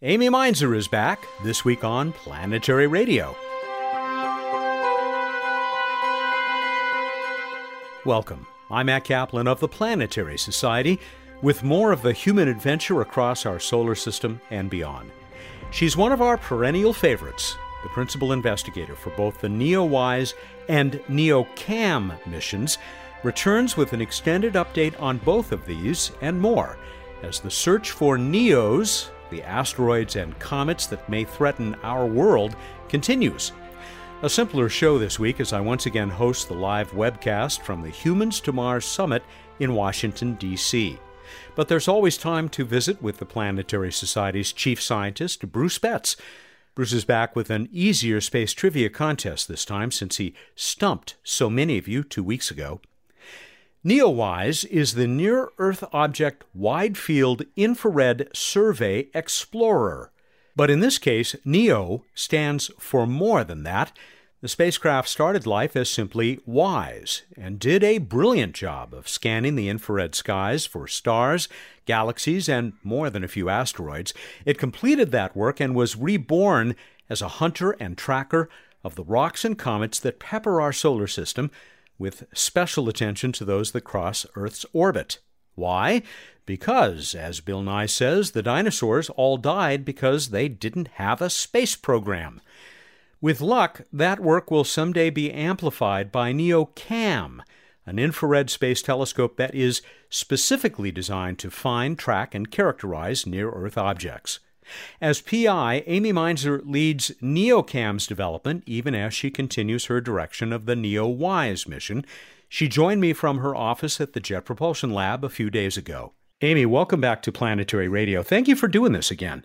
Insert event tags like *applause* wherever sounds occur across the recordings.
Amy Mainzer is back this week on Planetary Radio. Welcome. I'm Matt Kaplan of the Planetary Society with more of the human adventure across our solar system and beyond. She's one of our perennial favorites, the principal investigator for both the NEOWISE and NEOCAM missions, returns with an extended update on both of these and more as the search for NEOs the asteroids and comets that may threaten our world continues. A simpler show this week as I once again host the live webcast from the Humans to Mars Summit in Washington, D.C. But there's always time to visit with the Planetary Society's chief scientist, Bruce Betts. Bruce is back with an easier space trivia contest this time since he stumped so many of you two weeks ago. NEOWISE is the Near Earth Object Wide Field Infrared Survey Explorer. But in this case, NEO stands for more than that. The spacecraft started life as simply WISE and did a brilliant job of scanning the infrared skies for stars, galaxies, and more than a few asteroids. It completed that work and was reborn as a hunter and tracker of the rocks and comets that pepper our solar system with special attention to those that cross Earth's orbit. Why? Because, as Bill Nye says, the dinosaurs all died because they didn't have a space program. With luck, that work will someday be amplified by NEOCAM, an infrared space telescope that is specifically designed to find, track, and characterize near Earth objects. As PI, Amy Mainzer leads NEOCAM's development even as she continues her direction of the NEOWISE mission. She joined me from her office at the Jet Propulsion Lab a few days ago. Amy, welcome back to Planetary Radio. Thank you for doing this again.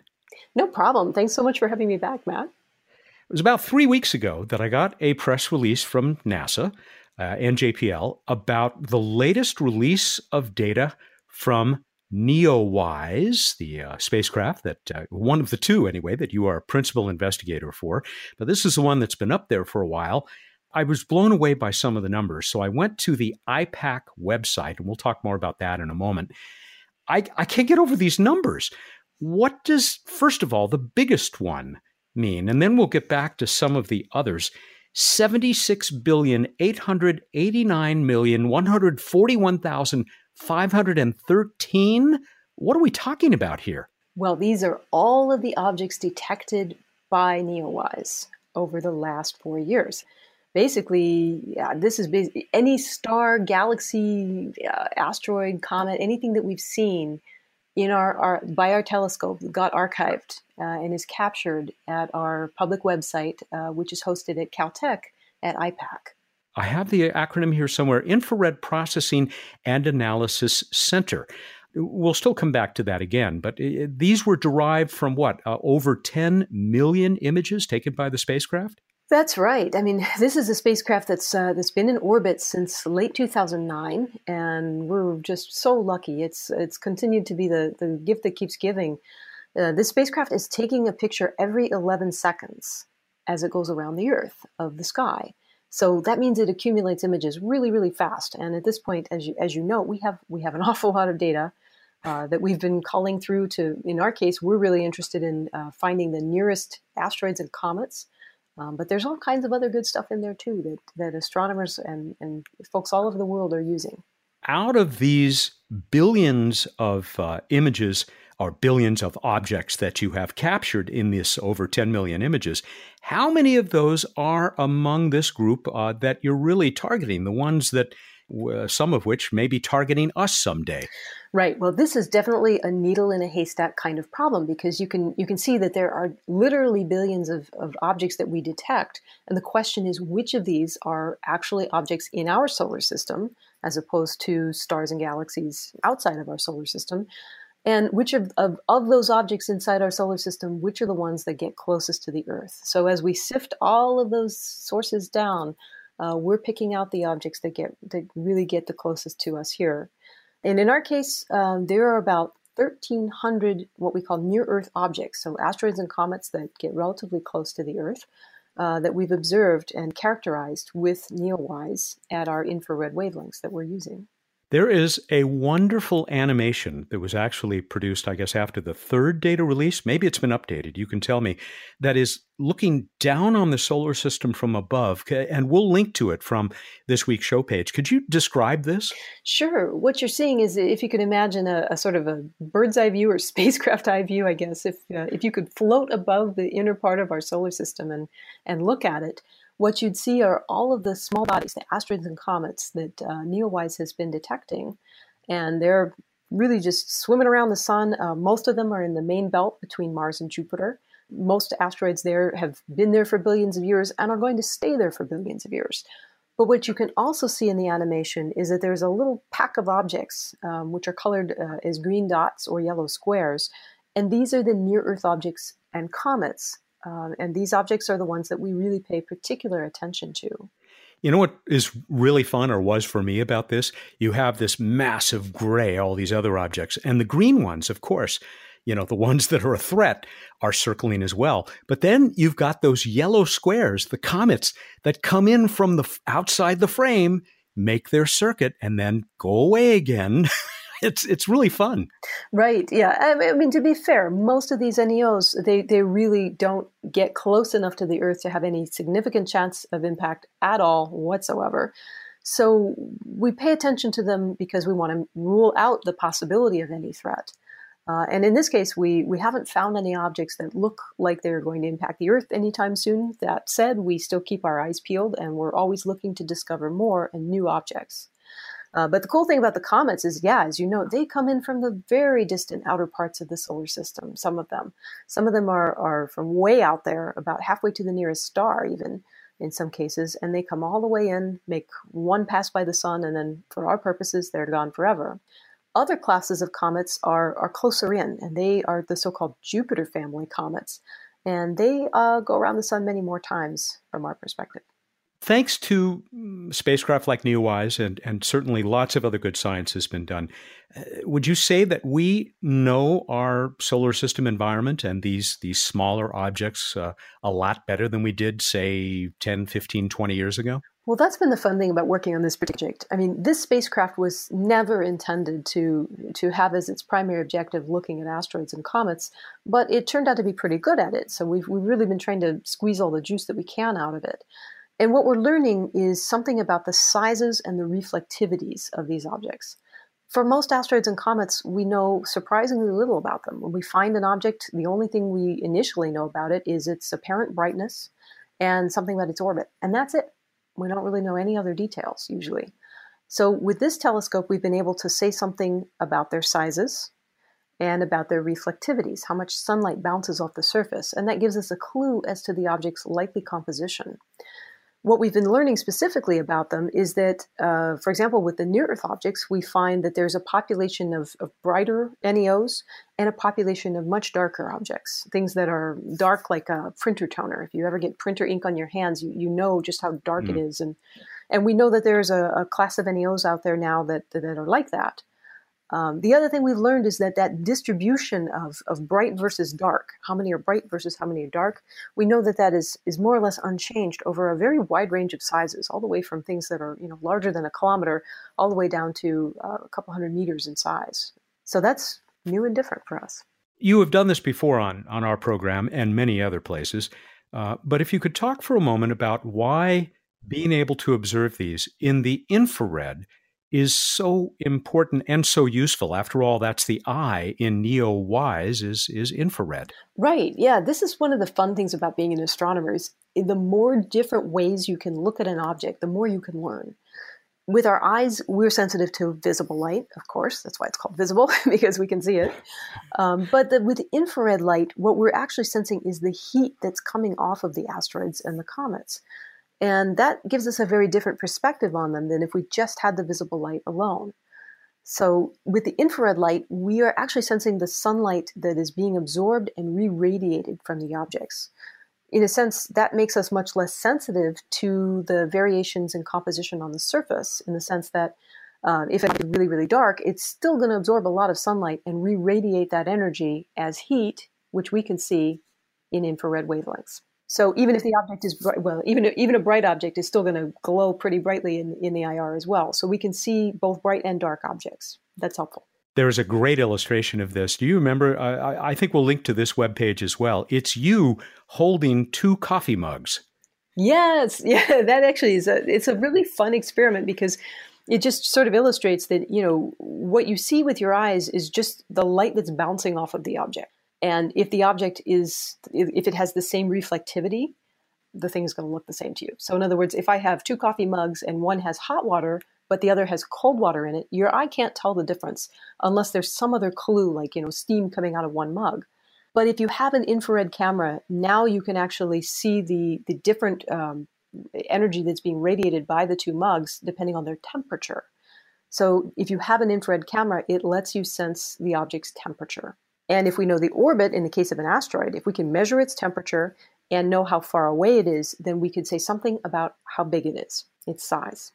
No problem. Thanks so much for having me back, Matt. It was about three weeks ago that I got a press release from NASA uh, and JPL about the latest release of data from NEOWISE, the uh, spacecraft that uh, one of the two anyway that you are a principal investigator for, but this is the one that's been up there for a while. I was blown away by some of the numbers, so I went to the IPAC website, and we'll talk more about that in a moment. I, I can't get over these numbers. What does, first of all, the biggest one mean? And then we'll get back to some of the others. 76 billion 889 million 141,000 513? What are we talking about here? Well, these are all of the objects detected by NEOWISE over the last four years. Basically, yeah, this is any star, galaxy, uh, asteroid, comet, anything that we've seen in our, our by our telescope got archived uh, and is captured at our public website, uh, which is hosted at Caltech at IPAC. I have the acronym here somewhere Infrared Processing and Analysis Center. We'll still come back to that again, but these were derived from what? Uh, over 10 million images taken by the spacecraft? That's right. I mean, *laughs* this is a spacecraft that's uh, that's been in orbit since late 2009, and we're just so lucky. It's it's continued to be the the gift that keeps giving. Uh, this spacecraft is taking a picture every 11 seconds as it goes around the Earth of the sky. So that means it accumulates images really, really fast. And at this point, as you, as you know, we have we have an *laughs* awful lot of data uh, that we've been calling through to. In our case, we're really interested in uh, finding the nearest asteroids and comets. Um, but there's all kinds of other good stuff in there too that, that astronomers and, and folks all over the world are using. Out of these billions of uh, images, or billions of objects that you have captured in this over 10 million images, how many of those are among this group uh, that you're really targeting, the ones that uh, some of which may be targeting us someday? Right. Well, this is definitely a needle in a haystack kind of problem because you can you can see that there are literally billions of, of objects that we detect, and the question is which of these are actually objects in our solar system as opposed to stars and galaxies outside of our solar system and which of, of, of, those objects inside our solar system which are the ones that get closest to the earth? So as we sift all of those sources down uh, we're picking out the objects that get that really get the closest to us here. And in our case um, there are about 1300 what we call near earth objects so asteroids and comets that get relatively close to the earth uh, that we've observed and characterized with NEOWISE at our infrared wavelengths that we're using There is a wonderful animation that was actually produced, I guess, after the third data release. Maybe it's been updated. You can tell me. That is looking down on the solar system from above, and we'll link to it from this week's show page. Could you describe this? Sure. What you're seeing is, if you can imagine a, a sort of a bird's eye view or *laughs* spacecraft eye view, I guess, if uh, if you could float above the inner part of our solar system and and look at it what you'd see are all of the small bodies, the asteroids and comets that uh, NEOWISE has been detecting. And they're really just swimming around the sun. Uh, most of them are in the main belt between Mars and Jupiter. Most asteroids there have been there for billions of years and are going to stay there for billions of years. But what you can also see in the animation is that there's a little pack of objects, um, which are colored uh, as green dots or yellow squares. And these are the near Earth objects and comets um, and these objects are the ones that we really pay particular attention to. You know what is really fun or was for me about this? You have this massive gray, all these other objects, and the green ones, of course, you know, the *laughs* ones that are a threat are circling as well. But then you've got those yellow squares, the comets that come in from the outside the frame, make their circuit, and then go away again. *laughs* it's it's really fun. Right. Yeah. I mean, to be fair, most of these NEOs they they really don't get close enough to the Earth to have any significant chance of impact at all whatsoever. So we pay attention to them because we want to rule out the possibility of any threat. Uh, and in this case, we, we haven't found any objects that look like they're going to impact the Earth anytime soon. That said, we still keep our eyes peeled and we're always looking to discover more and new objects. Uh, but the cool thing about the comets is, yeah, as you know, they come in from the very distant outer parts of the solar system, some of them. Some of them are, are from way out there, about halfway to the nearest star, even in some cases, and they come all the way in, make one pass by the sun, and then for our purposes, they're gone forever. Other classes of comets are, are closer in, and they are the so called Jupiter family comets, and they uh, go around the sun many more times from our perspective thanks to mm, spacecraft like NEOWISE and, and certainly lots of other good science has been done, uh, would you say that we know our solar system environment and these, these smaller objects uh, a lot better than we did, say, 10, 15, 20 years ago? Well, that's been the fun thing about working on this project. I mean, this spacecraft was never intended to to have as its primary objective looking at asteroids and comets, but it turned out to be pretty good at it. So we've we've really been trying to squeeze all the juice that we can out of it. And what we're learning is something about the sizes and the reflectivities of these objects. For most asteroids and comets, we know surprisingly little about them. When we find an object, the only thing we initially know about it is its apparent brightness and something about its orbit. And that's it. We don't really know any other details usually. So, with this telescope, we've been able to say something about their sizes and about their reflectivities, how much sunlight bounces off the surface. And that gives us a clue as to the object's likely composition what we've been learning specifically about them is that, uh, for example, with the near Earth objects, we find that there's a population of, of, brighter NEOs and a population of much darker objects, things that are dark like a printer toner. If you ever get printer ink on your hands, you, you know just how dark mm. it is. And, and we know that there's a, a class of NEOs out there now that, that are like that. Um, the other thing we've learned is that that distribution of, of bright versus dark, how many are bright versus how many are dark, we know that that is, is more or less unchanged over a very wide range of sizes, all the way from things that are you know larger than a kilometer, all the way down to uh, a couple hundred meters in size. So that's new and different for us. You have done this before on, on our program and many other places. Uh, but if you could talk for a moment about why being able to observe these in the infrared is so important and so useful. After all, that's the eye in NEOWISE is is infrared. Right. Yeah. This is one of the fun things about being an astronomer is the more different ways you can look at an object, the more you can learn. With our eyes, we're sensitive to visible light, of course. That's why it's called visible, *laughs* because we can see it. Um, but the, with infrared light, what we're actually sensing is the heat that's coming off of the asteroids and the comets. And that gives us a very different perspective on them than if we just had the visible light alone. So, with the infrared light, we are actually sensing the sunlight that is being absorbed and re radiated from the objects. In a sense, that makes us much less sensitive to the variations in composition on the surface, in the sense that uh, if it's really, really dark, it's still going to absorb a lot of sunlight and re radiate that energy as heat, which we can see in infrared wavelengths. So even if the object is bright, well, even even a bright object is still going to glow pretty brightly in in the IR as well. So we can see both bright and dark objects. That's helpful. There is a great illustration of this. Do you remember? I, I think we'll link to this webpage as well. It's you holding two coffee mugs. Yes, *laughs* yeah, that actually is a it's a really fun experiment because it just sort of illustrates that you know what you see with your eyes is just the light that's bouncing off of the object and if the object is if it has the same reflectivity the thing is going to look the same to you so in other words if i have two coffee mugs and one has hot water but the other has cold water in it your eye can't tell the difference unless there's some other clue like you know steam coming out of one mug but if you have an infrared camera now you can actually see the the different um, energy that's being radiated by the two mugs depending on their temperature. So if you have an infrared camera, it lets you sense the object's temperature. And if we know the orbit, in the case of an asteroid, if we can measure its temperature and know how far away it is, then we could say something about how big it is, its size.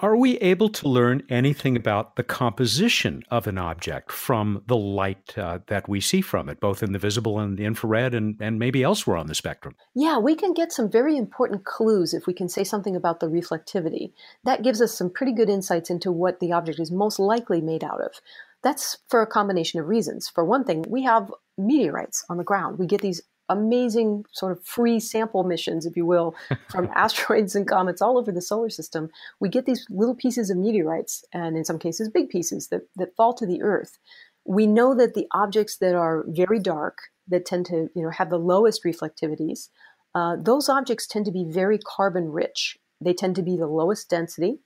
Are we able to learn anything about the composition of an object from the light uh, that we see from it, both in the visible and the infrared and, and maybe elsewhere on the spectrum? Yeah, we can get some very important clues if we can say something about the reflectivity. That gives us some pretty good insights into what the object is most likely made out of. That's for a combination of reasons. For one thing, we have meteorites on the ground. We get these amazing sort of free sample missions, if you will, *laughs* from asteroids and comets all over the solar system, we get these little pieces of meteorites, and in some cases, big pieces that, that fall to the Earth. We know that the objects that are very dark, that tend to you know have the lowest reflectivities, uh, those objects tend to be very carbon rich. They tend to be the lowest density,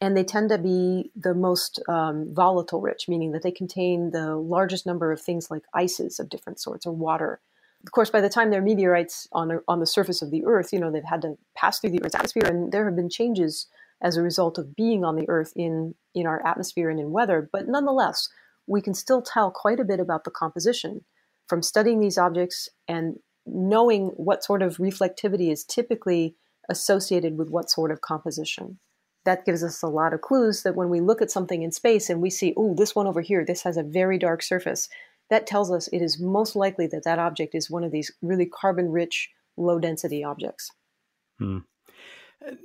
and they tend to be the most um, volatile rich, meaning that they contain the largest number of things like ices of different sorts or water of course, by the time they're meteorites on on the surface of the Earth, you know they've had to pass through the Earth's atmosphere, and there have been changes as a result of being on the Earth in in our atmosphere and in weather. But nonetheless, we can still tell quite a bit about the composition from studying these objects and knowing what sort of reflectivity is typically associated with what sort of composition. That gives us a lot of clues that when we look at something in space and we see, oh, this one over here, this has a very dark surface that tells us it is most likely that that object is one of these really carbon rich, low density objects. Hmm.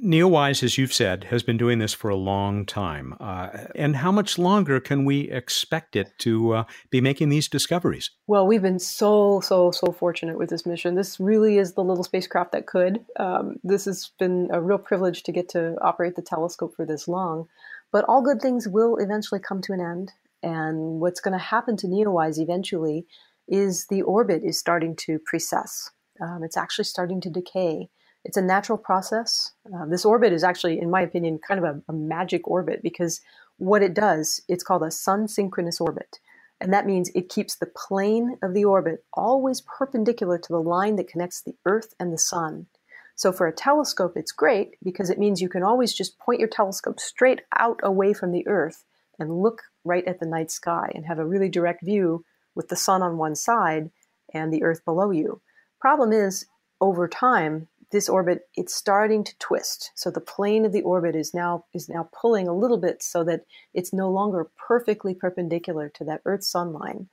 NEOWISE, as you've said, has been doing this for a long time. Uh, and how much longer can we expect it to uh, be making these discoveries? Well, we've been so, so, so fortunate with this mission. This really is the little spacecraft that could. Um, this has been a real privilege to get to operate the telescope for this long. But all good things will eventually come to an end. And what's going to happen to NEOWISE eventually is the orbit is starting to precess. Um, it's actually starting to decay. It's a natural process. Uh, this orbit is actually, in my opinion, kind of a, a magic orbit because what it does, it's called a sun synchronous orbit. And that means it keeps the plane of the orbit always perpendicular to the line that connects the Earth and the Sun. So for a telescope, it's great because it means you can always just point your telescope straight out away from the Earth and look right at the night sky and have a really direct view with the sun on one side and the earth below you. Problem is, over time, this orbit it's starting to twist. So the plane of the orbit is now is now pulling a little bit so that it's no longer perfectly perpendicular to that Earth sun line.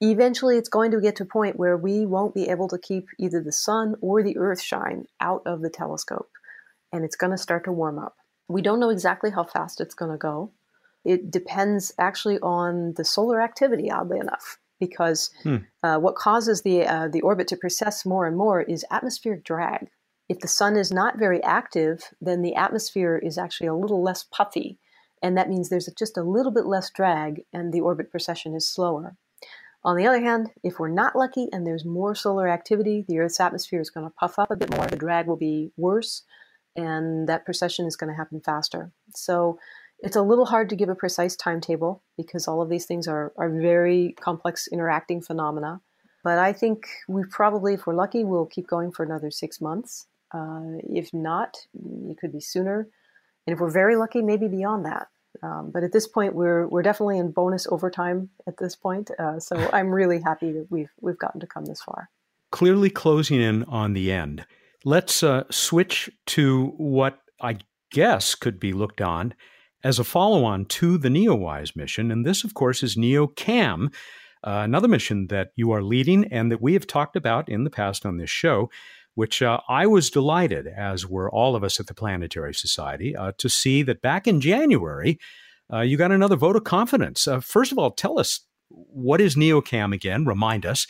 Eventually, it's going to get to a point where we won't be able to keep either the sun or the Earth shine out of the telescope, and it's going to start to warm up. We don't know exactly how fast it's going to go it depends actually on the solar activity, oddly enough, because hmm. uh, what causes the uh, the orbit to precess more and more is atmospheric drag. If the sun is not very active, then the atmosphere is actually a little less puffy, and that means there's just a little bit less drag, and the orbit precession is slower. On the other hand, if we're not lucky and there's more solar activity, the Earth's atmosphere is going to puff up a bit more, the drag will be worse, and that precession is going to happen faster. So it's a little hard to give a precise timetable because all of these things are, are very complex interacting phenomena. But I think we probably, if we're lucky, we'll keep going for another six months. Uh, if not, it could be sooner. And if we're very lucky, maybe beyond that. Um, but at this point, we're we're definitely in bonus overtime at this point. Uh, so *laughs* I'm really happy that we've we've gotten to come this far. Clearly closing in on the end. Let's uh, switch to what I guess could be looked on as a follow on to the NEOWISE mission. And this, of course, is NEOCAM, uh, another mission that you are leading and that we have talked about in the past on this show, which uh, I was delighted, as were all of us at the Planetary Society, uh, to see that back in January, uh, you got another vote of confidence. Uh, first of all, tell us what is NeoCam again? Remind us.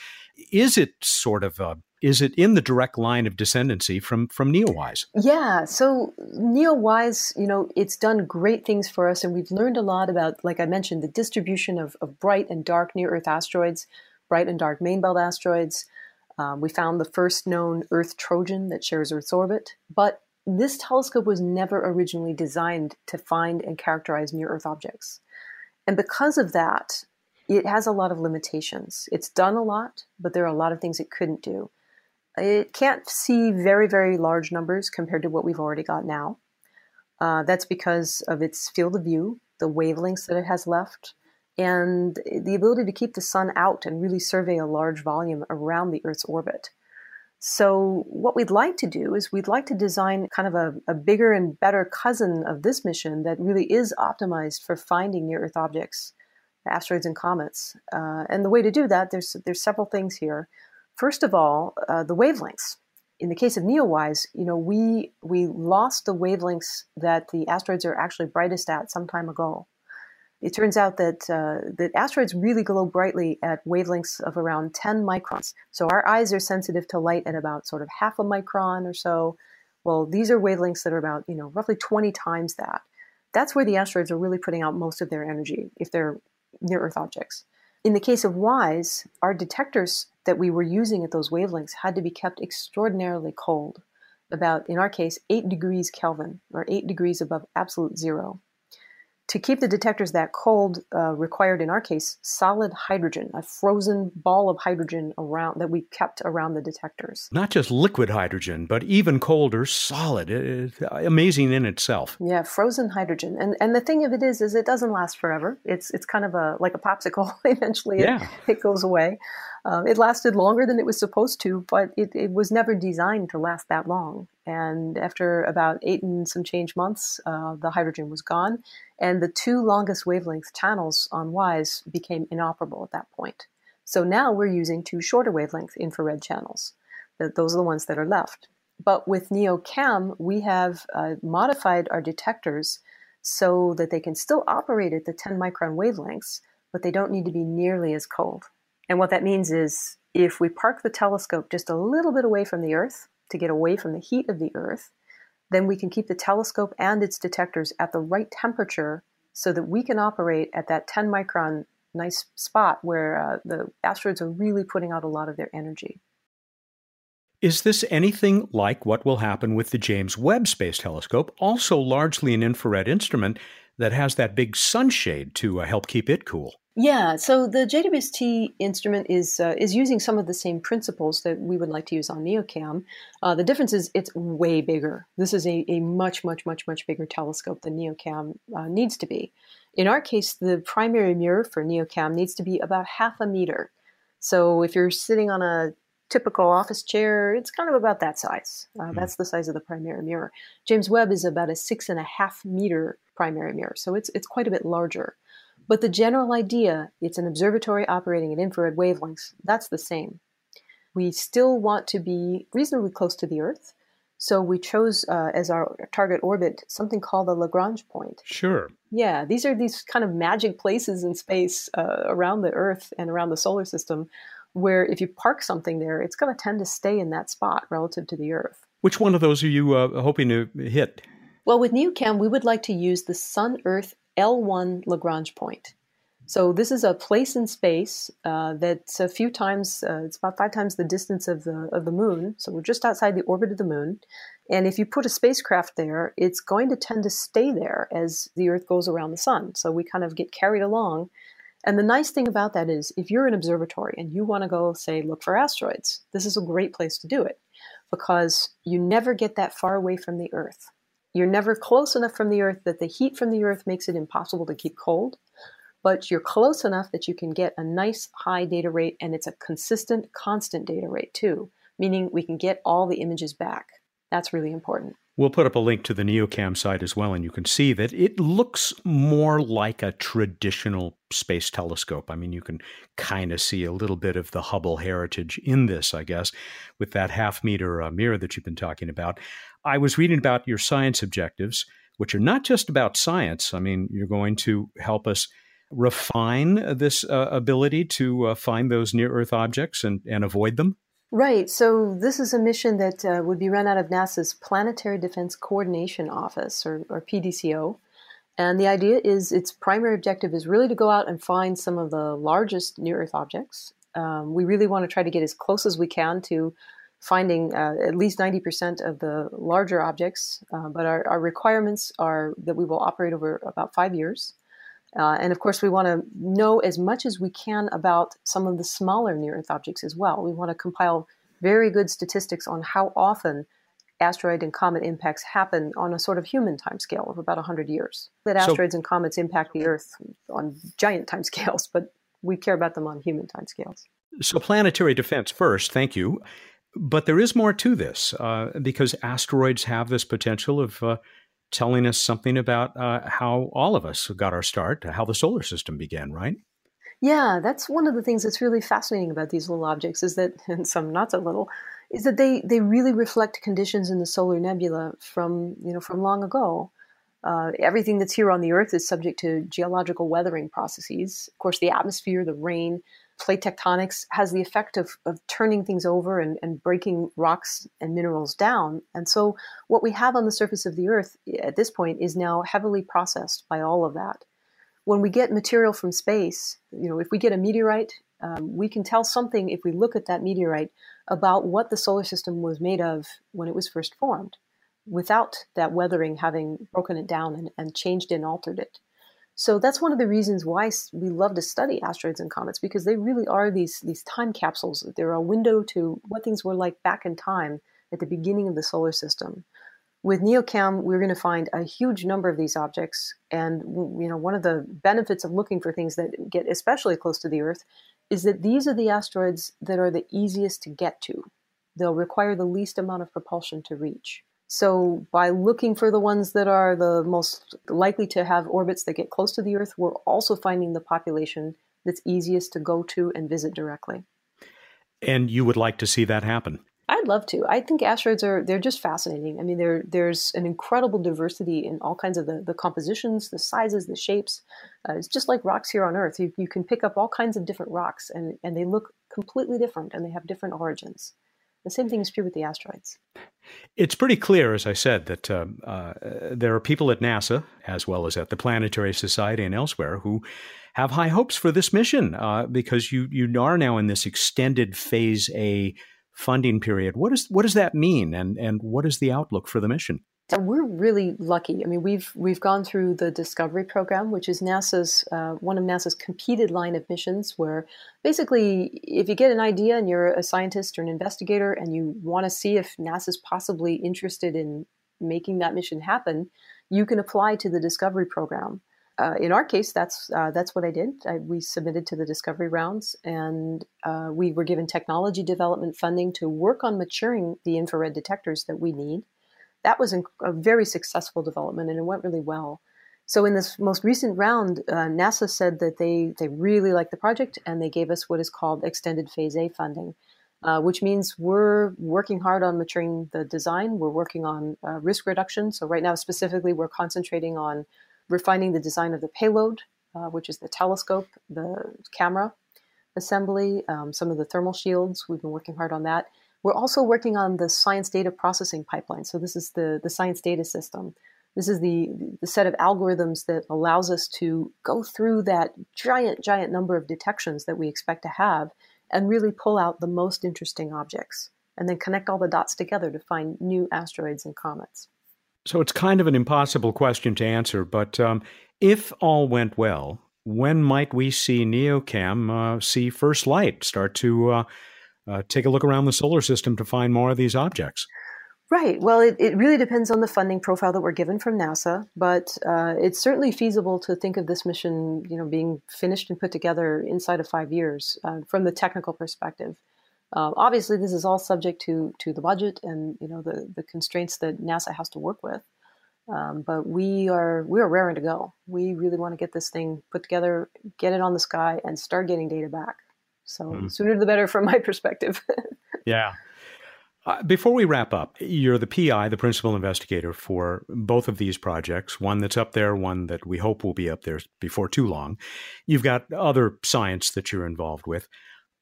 Is it sort of a is it in the direct line of descendancy from from NeoWise? Yeah, so NeoWise, you know, it's done great things for us, and we've learned a lot about, like I mentioned, the distribution of, of bright and dark near Earth asteroids, bright and dark main belt asteroids. Um, we found the first known Earth Trojan that shares Earth's orbit, but this telescope was never originally designed to find and characterize near Earth objects. And because of that, it has a lot of limitations. It's done a lot, but there are a lot of things it couldn't do. It can't see very, very large numbers compared to what we've already got now. Uh, that's because of its field of view, the wavelengths that it has left, and the ability to keep the sun out and really survey a large volume around the Earth's orbit. So, what we'd like to do is we'd like to design kind of a, a bigger and better cousin of this mission that really is optimized for finding near Earth objects, asteroids and comets. Uh, and the way to do that, there's there's several things here. First of all, uh, the wavelengths. In the case of NeoWise, you know, we we lost the wavelengths that the asteroids are actually brightest at some time ago. It turns out that uh, that asteroids really glow brightly at wavelengths of around 10 microns. So our eyes are sensitive to light at about sort of half a micron or so. Well, these are wavelengths that are about you know roughly 20 times that. That's where the asteroids are really putting out most of their energy if they're near Earth objects. In the case of WISE, our detectors that we were using at those wavelengths had to be kept extraordinarily cold, about, in our case, 8 degrees Kelvin, or 8 degrees above absolute zero to keep the detectors that cold uh, required in our case solid hydrogen a frozen ball of hydrogen around that we kept around the detectors. Not just liquid hydrogen but even colder solid. It, amazing in itself. Yeah frozen hydrogen. And and the thing of it is is it doesn't last forever. It's it's kind of a like a popsicle. *laughs* Eventually yeah. it, it goes away um, it lasted longer than it was supposed to, but it, it, was never designed to last that long. And after about eight and some change months, uh, the hydrogen was gone, and the two longest wavelength channels on WISE became inoperable at that point. So now we're using two shorter wavelength infrared channels. Those are the ones that are left. But with NeoCam, we have uh, modified our detectors so that they can still operate at the 10 micron wavelengths, but they don't need to be nearly as cold. And what that means is if we park the telescope just a little bit away from the Earth to get away from the heat of the Earth, then we can keep the telescope and its detectors at the right temperature so that we can operate at that 10 micron nice spot where uh, the asteroids are really putting out a lot of their energy. Is this anything like what will happen with the James Webb Space Telescope, also largely an infrared instrument that has that big sunshade to uh, help keep it cool? Yeah, so the JWST instrument is uh, is using some of the same principles that we would like to use on NeoCam. Uh, the difference is it's way bigger. This is a, a much, much, much, much bigger telescope than NeoCam uh, needs to be. In our case, the primary mirror for NeoCam needs to be about half a meter. So if you're sitting on a typical office chair, it's kind of about that size. Uh, mm That's the size of the primary mirror. James Webb is about a six and a half meter primary mirror, so it's it's quite a bit larger. But the general idea, it's an observatory operating at infrared wavelengths, that's the same. We still want to be reasonably close to the Earth, so we chose uh, as our target orbit something called the Lagrange point. Sure. Yeah, these are these kind of magic places in space uh, around the Earth and around the solar system where if you park something there, it's going to tend to stay in that spot relative to the Earth. Which one of those are you uh, hoping to hit? Well, with NeoCam, we would like to use the Sun Earth L1 Lagrange point. So this is a place in space uh, that's a few times, uh, it's about five times the distance of the of the moon. So we're just outside the orbit of the moon. And if you put a spacecraft there, it's going to tend to stay there as the Earth goes around the sun. So we kind of get carried along. And the nice thing about that is if you're an observatory and you want to go, say, look for asteroids, this is a great place to do it because you never get that far away from the Earth. You're never close enough from the Earth that the heat from the Earth makes it impossible to keep cold, but you're close enough that you can get a nice high data rate and it's a consistent, constant data rate too, meaning we can get all the images back. That's really important. We'll put up a link to the NeoCam site as well, and you can see that it looks more like a traditional space telescope. I mean, you can kind of see a little bit of the Hubble heritage in this, I guess, with that half meter uh, mirror that you've been talking about. I was reading about your science objectives, which are not just about science. I mean, you're going to help us refine this uh, ability to uh, find those near Earth objects and, and avoid them. Right. So this is a mission that uh, would be run out of NASA's Planetary Defense Coordination Office, or, or PDCO. And the idea is its primary objective is really to go out and find some of the largest near Earth objects. Um, we really want to try to get as close as we can to finding uh, at least 90% of the larger objects, uh, but our, our, requirements are that we will operate over about five years. Uh, and of course, we want to know as much as we can about some of the smaller near Earth objects as well. We want to compile very good statistics on how often asteroid and comet impacts happen on a sort of human timescale of about 100 years. That asteroids and comets impact the Earth on giant timescales, but we care about them on human timescales. So, planetary defense first, thank you. But there is more to this uh, because asteroids have this potential of uh, telling us something about uh, how all of us got our start, how the solar system began, right? Yeah, that's one of the things that's really fascinating about these little objects is that, *laughs* and some not so little, is that they, they really reflect conditions in the solar nebula from you know from long ago. Uh, everything that's here on the Earth is subject to geological weathering processes. Of course, the atmosphere, the rain, plate tectonics has the effect of, of turning things over and, and breaking rocks and minerals down. And so, what we have on the surface of the Earth at this point is now heavily processed by all of that. When we get material from space, you know, if we get a meteorite, um, we can tell something if we look at that meteorite about what the solar system was made of when it was first formed, without that weathering having broken it down and, and changed and altered it. So that's one of the reasons why we love to study asteroids and comets because they really are these these time capsules. They're a window to what things were like back in time at the beginning of the solar system. With NeoCam, we're going to find a huge number of these objects, and you know one of the benefits of looking for things that get especially close to the Earth is that these are the asteroids that are the easiest to get to. They'll require the least amount of propulsion to reach. So, by looking for the ones that are the most likely to have orbits that get close to the Earth, we're also finding the population that's easiest to go to and visit directly. And you would like to see that happen? I'd love to. I think asteroids are they're just fascinating. I mean, there there's an incredible diversity in all kinds of the, the compositions, the sizes, the shapes. Uh, it's just like rocks here on Earth. You, you can pick up all kinds of different rocks, and, and they look completely different, and they have different origins. The same thing is true with the asteroids. It's pretty clear, as I said, that uh, uh, there are people at NASA, as well as at the Planetary Society and elsewhere, who have high hopes for this mission uh, because you you are now in this extended Phase A funding period. What does what does that mean, and and what is the outlook for the mission? We're really lucky. I mean, we've we've gone through the Discovery program, which is NASA's uh, one of NASA's competed line of missions, where basically, if you get an idea and you're a scientist or an investigator and you want to see if NASA's possibly interested in making that mission happen, you can apply to the Discovery program. Uh, in our case, that's uh, that's what I did. I, we submitted to the Discovery rounds, and uh, we were given technology development funding to work on maturing the infrared detectors that we need that was a very successful development and it went really well. So in this most recent round, uh, NASA said that they they really liked the project and they gave us what is called extended phase A funding, uh, which means we're working hard on maturing the design. We're working on uh, risk reduction. So right now, specifically, we're concentrating on refining the design of the payload, uh, which is the telescope, the camera assembly, um, some of the thermal shields. We've been working hard on that. We're also working on the science data processing pipeline. So this is the, the science data system. This is the, the set of algorithms that allows us to go through that giant, giant number of detections that we expect to have and really pull out the most interesting objects and then connect all the dots together to find new asteroids and comets. So it's kind of an impossible question to answer, but um, if all went well, when might we see NeoCam uh, see first light, start to uh, uh, take a look around the solar system to find more of these objects. Right. Well, it, it really depends on the funding profile that we're given from NASA, but uh, it's certainly feasible to think of this mission, you know, being finished and put together inside of five years uh, from the technical perspective. Um, obviously, this is all subject to to the budget and you know the the constraints that NASA has to work with. Um, but we are we are raring to go. We really want to get this thing put together, get it on the sky, and start getting data back. So mm. sooner the better, from *laughs* my perspective. yeah. Uh, before we wrap up, you're the PI, the principal investigator for both of these projects. One that's up there, one that we hope will be up there before too long. You've got other science that you're involved with.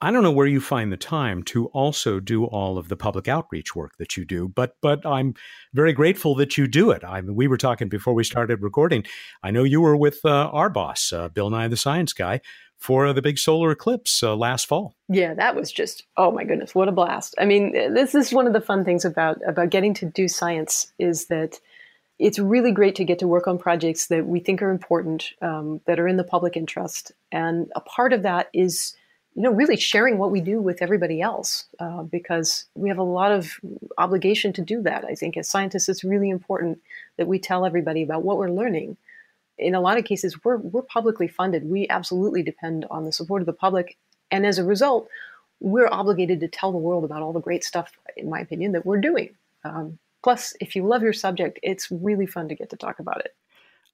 I don't know where you find the time to also do all of the public outreach work that you do, but but I'm very grateful that you do it. I mean, we were talking before we started recording. I know you were with uh, our boss, uh, Bill Nye the Science Guy, for the big solar eclipse uh, last fall. Yeah, that was just oh my goodness, what a blast! I mean, this is one of the fun things about about getting to do science is that it's really great to get to work on projects that we think are important, um, that are in the public interest, and a part of that is you know, really sharing what we do with everybody else uh, because we have a lot of obligation to do that. I think as scientists, it's really important that we tell everybody about what we're learning. In a lot of cases, we're, we're publicly funded. We absolutely depend on the support of the public. And as a result, we're obligated to tell the world about all the great stuff, in my opinion, that we're doing. Um, plus, if you love your subject, it's really fun to get to talk about it.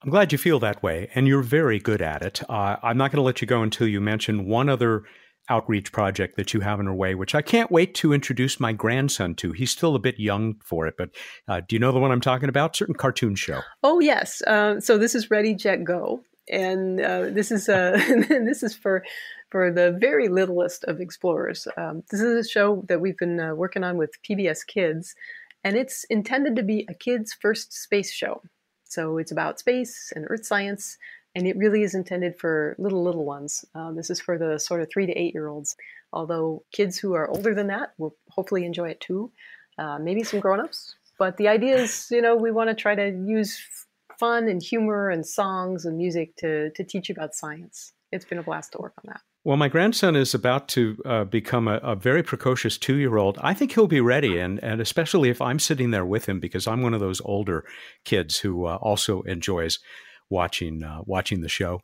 I'm glad you feel that way, and you're very good at it. Uh, I'm not going to let you go until you mention one other outreach project that you have in way, which I can't wait to introduce my grandson to. He's still a bit young for it, but uh, do you know the one I'm talking about? Certain cartoon show. Oh yes. Uh, so this is Ready Jet Go, and uh, this is uh, *laughs* this is for for the very littlest of explorers. Um, this is a show that we've been uh, working on with PBS Kids, and it's intended to be a kids' first space show. So it's about space and Earth science and it really is intended for little little ones. Uh, this is for the sort of three to eight year olds. Although kids who are older than that will hopefully enjoy it too. Uh, maybe some grown ups. But the idea is, you know, we want to try to use fun and humor and songs and music to to teach about science. It's been a blast to work on that. Well, my grandson is about to uh, become a, a, very precocious two year old. I think he'll be ready, and, and especially if I'm sitting there with him, because I'm one of those older kids who uh, also enjoys watching uh, watching the show.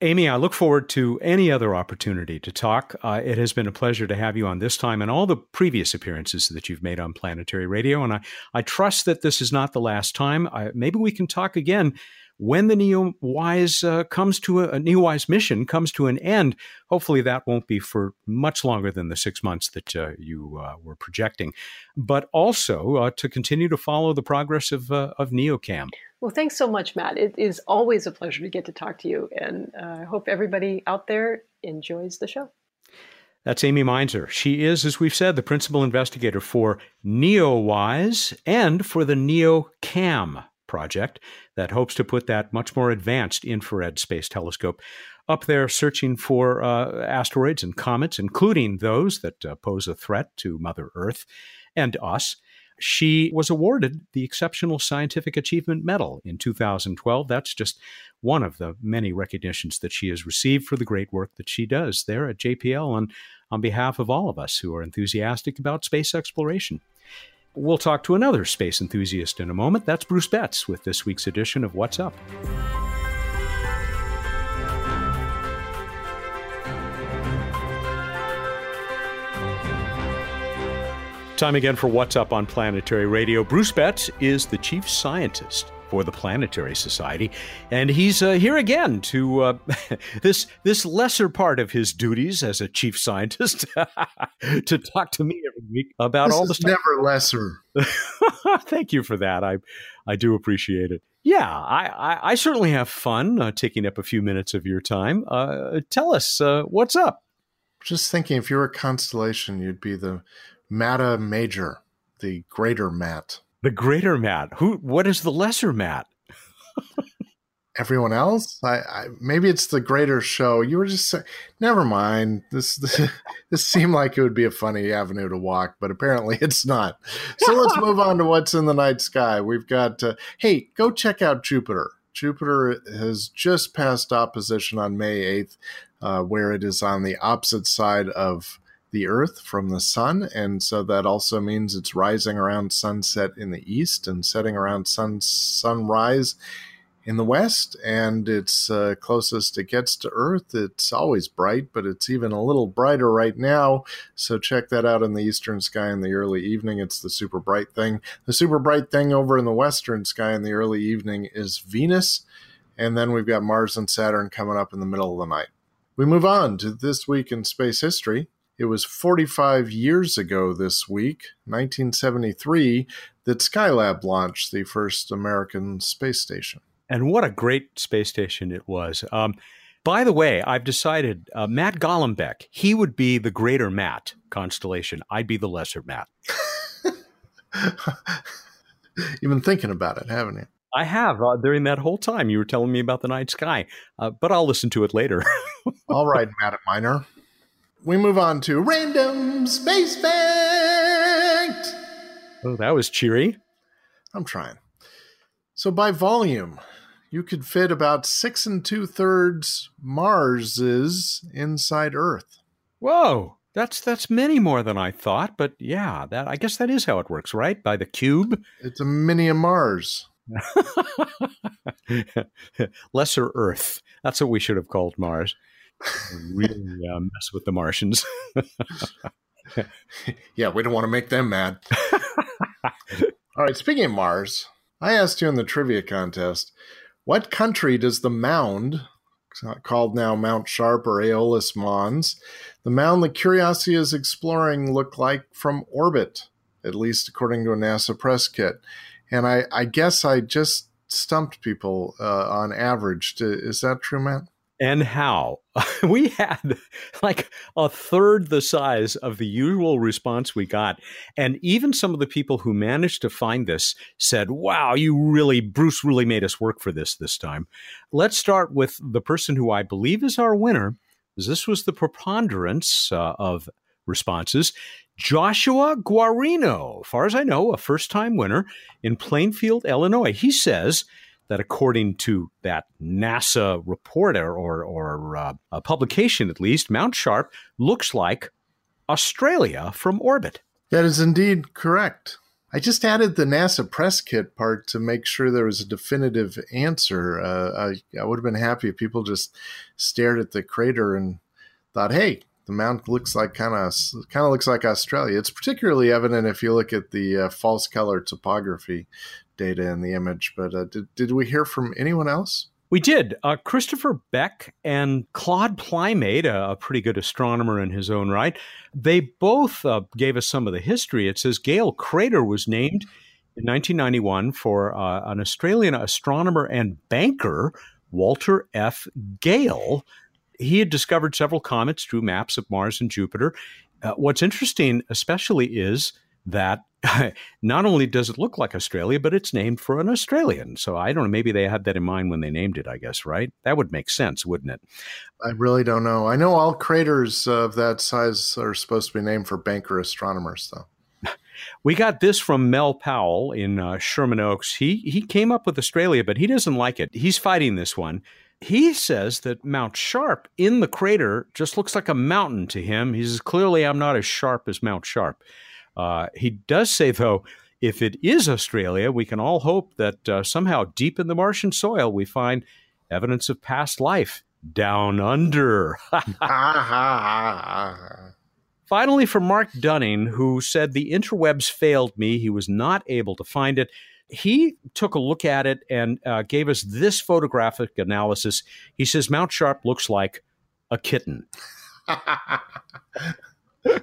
Amy, I look forward to any other opportunity to talk. Uh, it has been a pleasure to have you on this time and all the previous appearances that you've made on Planetary Radio. And I, I trust that this is not the last time. I, maybe we can talk again when the NEOWISE uh, comes to a, a NEOWISE mission comes to an end. Hopefully, that won't be for much longer than the six months that uh, you uh, were projecting, but also uh, to continue to follow the progress of, uh, of NEOCAM. Well, thanks so much, Matt. It is always a pleasure to get to talk to you, and uh, I hope everybody out there enjoys the show. That's Amy Mainzer. She is, as we've said, the principal investigator for NEOWISE and for the NEOCAM project that hopes to put that much more advanced infrared space telescope up there searching for uh, asteroids and comets, including those that uh, pose a threat to Mother Earth and us. She was awarded the Exceptional Scientific Achievement Medal in 2012. That's just one of the many recognitions that she has received for the great work that she does there at JPL and on behalf of all of us who are enthusiastic about space exploration. We'll talk to another space enthusiast in a moment. That's Bruce Betts with this week's edition of What's Up. Time again for What's Up on Planetary Radio. Bruce Betts is the chief scientist for the Planetary Society, and he's uh, here again to uh, *laughs* this this lesser part of his duties as a chief scientist *laughs* to talk to me every week about this all the stuff. Never lesser. *laughs* Thank you for that. I I do appreciate it. Yeah, I, I, I certainly have fun uh, taking up a few minutes of your time. Uh, tell us uh, what's up. Just thinking, if you were a constellation, you'd be the Matta Major, the greater Matt. The greater Matt. Who? What is the lesser Matt? *laughs* Everyone else? I, I, maybe it's the greater show. You were just saying, never mind. This, *laughs* this this seemed like it would be a funny avenue to walk, but apparently it's not. So let's *laughs* move on to what's in the night sky. We've got. Uh, hey, go check out Jupiter. Jupiter has just passed opposition on May 8th, uh, where it is on the opposite side of the Earth from the sun. And so that also means it's rising around sunset in the east and setting around sun, sunrise in the west, and it's uh, closest it gets to Earth. It's always bright, but it's even a little brighter right now. So check that out in the eastern sky in the early evening. It's the super bright thing. The super bright thing over in the western sky in the early evening is Venus. And then we've got Mars and Saturn coming up in the middle of the night. We move on to this week in space history. It was 45 years ago this week, 1973, that Skylab launched the first American space station. And what a great space station it was. Um, by the way, I've decided uh, Matt Golombek, he would be the greater Matt constellation. I'd be the lesser Matt. *laughs* You've been thinking about it, haven't you? I have uh, during that whole time you were telling me about the night sky, uh, but I'll listen to it later. *laughs* All right, Matt Minor. We move on to random space fact. Oh, that was cheery. I'm trying. So by volume, you could fit about six and two thirds Marses inside Earth. Whoa, that's that's many more than I thought. But yeah, that I guess that is how it works, right? By the cube. It's a mini Mars. *laughs* Lesser Earth. That's what we should have called Mars. Really uh, mess with the Martians. *laughs* yeah, we don't want to make them mad. *laughs* All right, speaking of Mars, I asked you in the trivia contest what country does the mound, called now Mount Sharp or Aeolis Mons, the mound that Curiosity is exploring look like from orbit, at least according to a NASA press kit? And I, I guess I just stumped people uh, on average. Is that true, Mat? And how. *laughs* we had like a third the size of the usual response we got. And even some of the people who managed to find this said, wow, you really, Bruce really made us work for this this time. Let's start with the person who I believe is our winner. This was the preponderance uh, of responses. Joshua Guarino, far as I know, a first time winner in Plainfield, Illinois. He says, that according to that NASA reporter or, or, uh, a publication at least, Mount Sharp looks like Australia from orbit. That is indeed correct. I just added the NASA press kit part to make sure there was a definitive answer. Uh, I, I would have been happy if people just stared at the crater and thought, "Hey, the mount looks like kind of kind of looks like Australia." It's particularly evident if you look at the uh, false color topography data in the image. But uh, did, did we hear from anyone else? We did. Uh, Christopher Beck and Claude Plymate, a, a, pretty good astronomer in his own right, they both uh, gave us some of the history. It says Gale Crater was named in 1991 for uh, an Australian astronomer and banker, Walter F. Gale. He had discovered several comets, drew maps of Mars and Jupiter. Uh, what's interesting, especially, is that *laughs* not only does it look like Australia, but it's named for an Australian. So I don't know. Maybe they had that in mind when they named it, I guess, right? That would make sense, wouldn't it? I really don't know. I know all craters of that size are supposed to be named for banker astronomers, though. *laughs* We got this from Mel Powell in uh, Sherman Oaks. He he came up with Australia, but he doesn't like it. He's fighting this one. He says that Mount Sharp in the crater just looks like a mountain to him. He says, clearly, I'm not as sharp as Mount Sharp. Uh, he does say, though, if it is Australia, we can all hope that uh, somehow deep in the Martian soil we find evidence of past life down under. *laughs* Finally, from Mark Dunning, who said the interwebs failed me, he was not able to find it. He took a look at it and uh, gave us this photographic analysis. He says Mount Sharp looks like a kitten. *laughs* *laughs*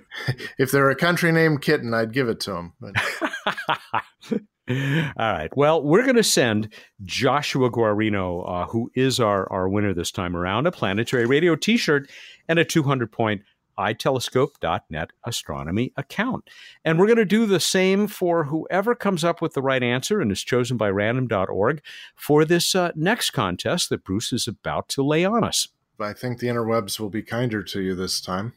if they're a country named Kitten, I'd give it to them. *laughs* All right. Well, we're going to send Joshua Guarino, uh, who is our, our winner this time around, a planetary radio t shirt and a 200 point itelescope.net astronomy account. And we're going to do the same for whoever comes up with the right answer and is chosen by random.org for this uh, next contest that Bruce is about to lay on us. I think the interwebs will be kinder to you this time.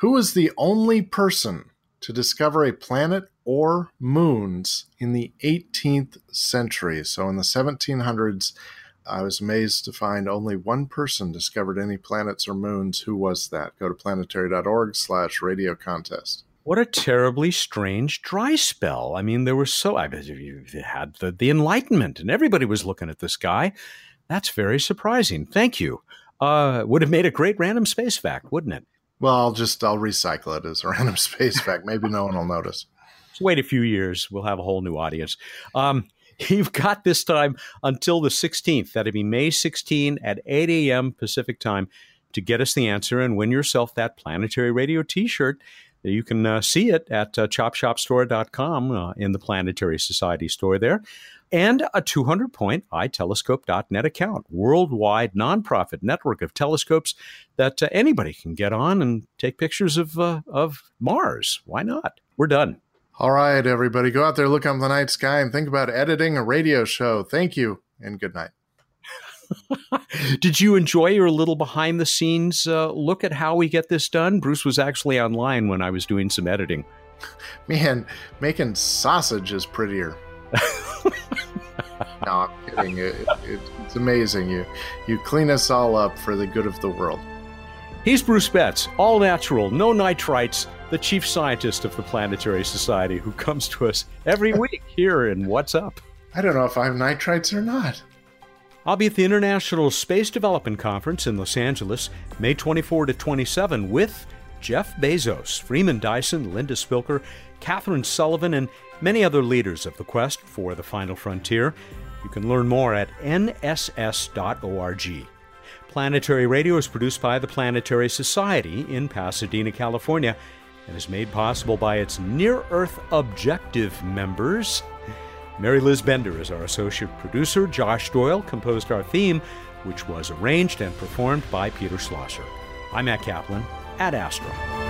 Who was the only person to discover a planet or moons in the 18th century? So in the 1700s, I was amazed to find only one person discovered any planets or moons. Who was that? Go to planetary.org slash radio contest. What a terribly strange dry spell. I mean, there was so, I mean, you had the, the Enlightenment and everybody was looking at the sky. That's very surprising. Thank you. Uh, would have made a great random space fact, wouldn't it? Well, I'll just, I'll recycle it as a *laughs* random space fact. Maybe no one will notice. Wait a few years. We'll have a whole new audience. Um, *laughs* you've got this time until the 16th. That'd be May 16 at 8 a.m. Pacific time to get us the answer and win yourself that planetary radio t shirt. You can uh, see it at uh, chopshopstore.com uh, in the Planetary Society store there. And a 200 point itelescope.net account, worldwide nonprofit network of telescopes that uh, anybody can get on and take pictures of, uh, of Mars. Why not? We're done. All right, everybody, go out there, look up the night sky, and think about editing a radio show. Thank you, and good night. *laughs* Did you enjoy your little behind the scenes uh, look at how we get this done? Bruce was actually online when I was doing some editing. Man, making sausage is prettier. *laughs* no, I'm kidding. It, it, it's amazing. You you clean us all up for the good of the world. He's Bruce Betts, all natural, no nitrites, the chief scientist of the Planetary Society, who comes to us every *laughs* week here in What's Up. I don't know if I have nitrites or not. I'll be at the International Space Development Conference in Los Angeles, May 24 to 27, with Jeff Bezos, Freeman Dyson, Linda Spilker, Kathryn Sullivan, and many other leaders of the quest for the final frontier. You can learn more at nss.org. Planetary Radio is produced by the Planetary Society in Pasadena, California, and is made possible by its Near Earth Objective members. Mary Liz Bender is our associate producer. Josh Doyle composed our theme, which was arranged and performed by Peter Schlosser. I'm Mat Kaplan ad astra.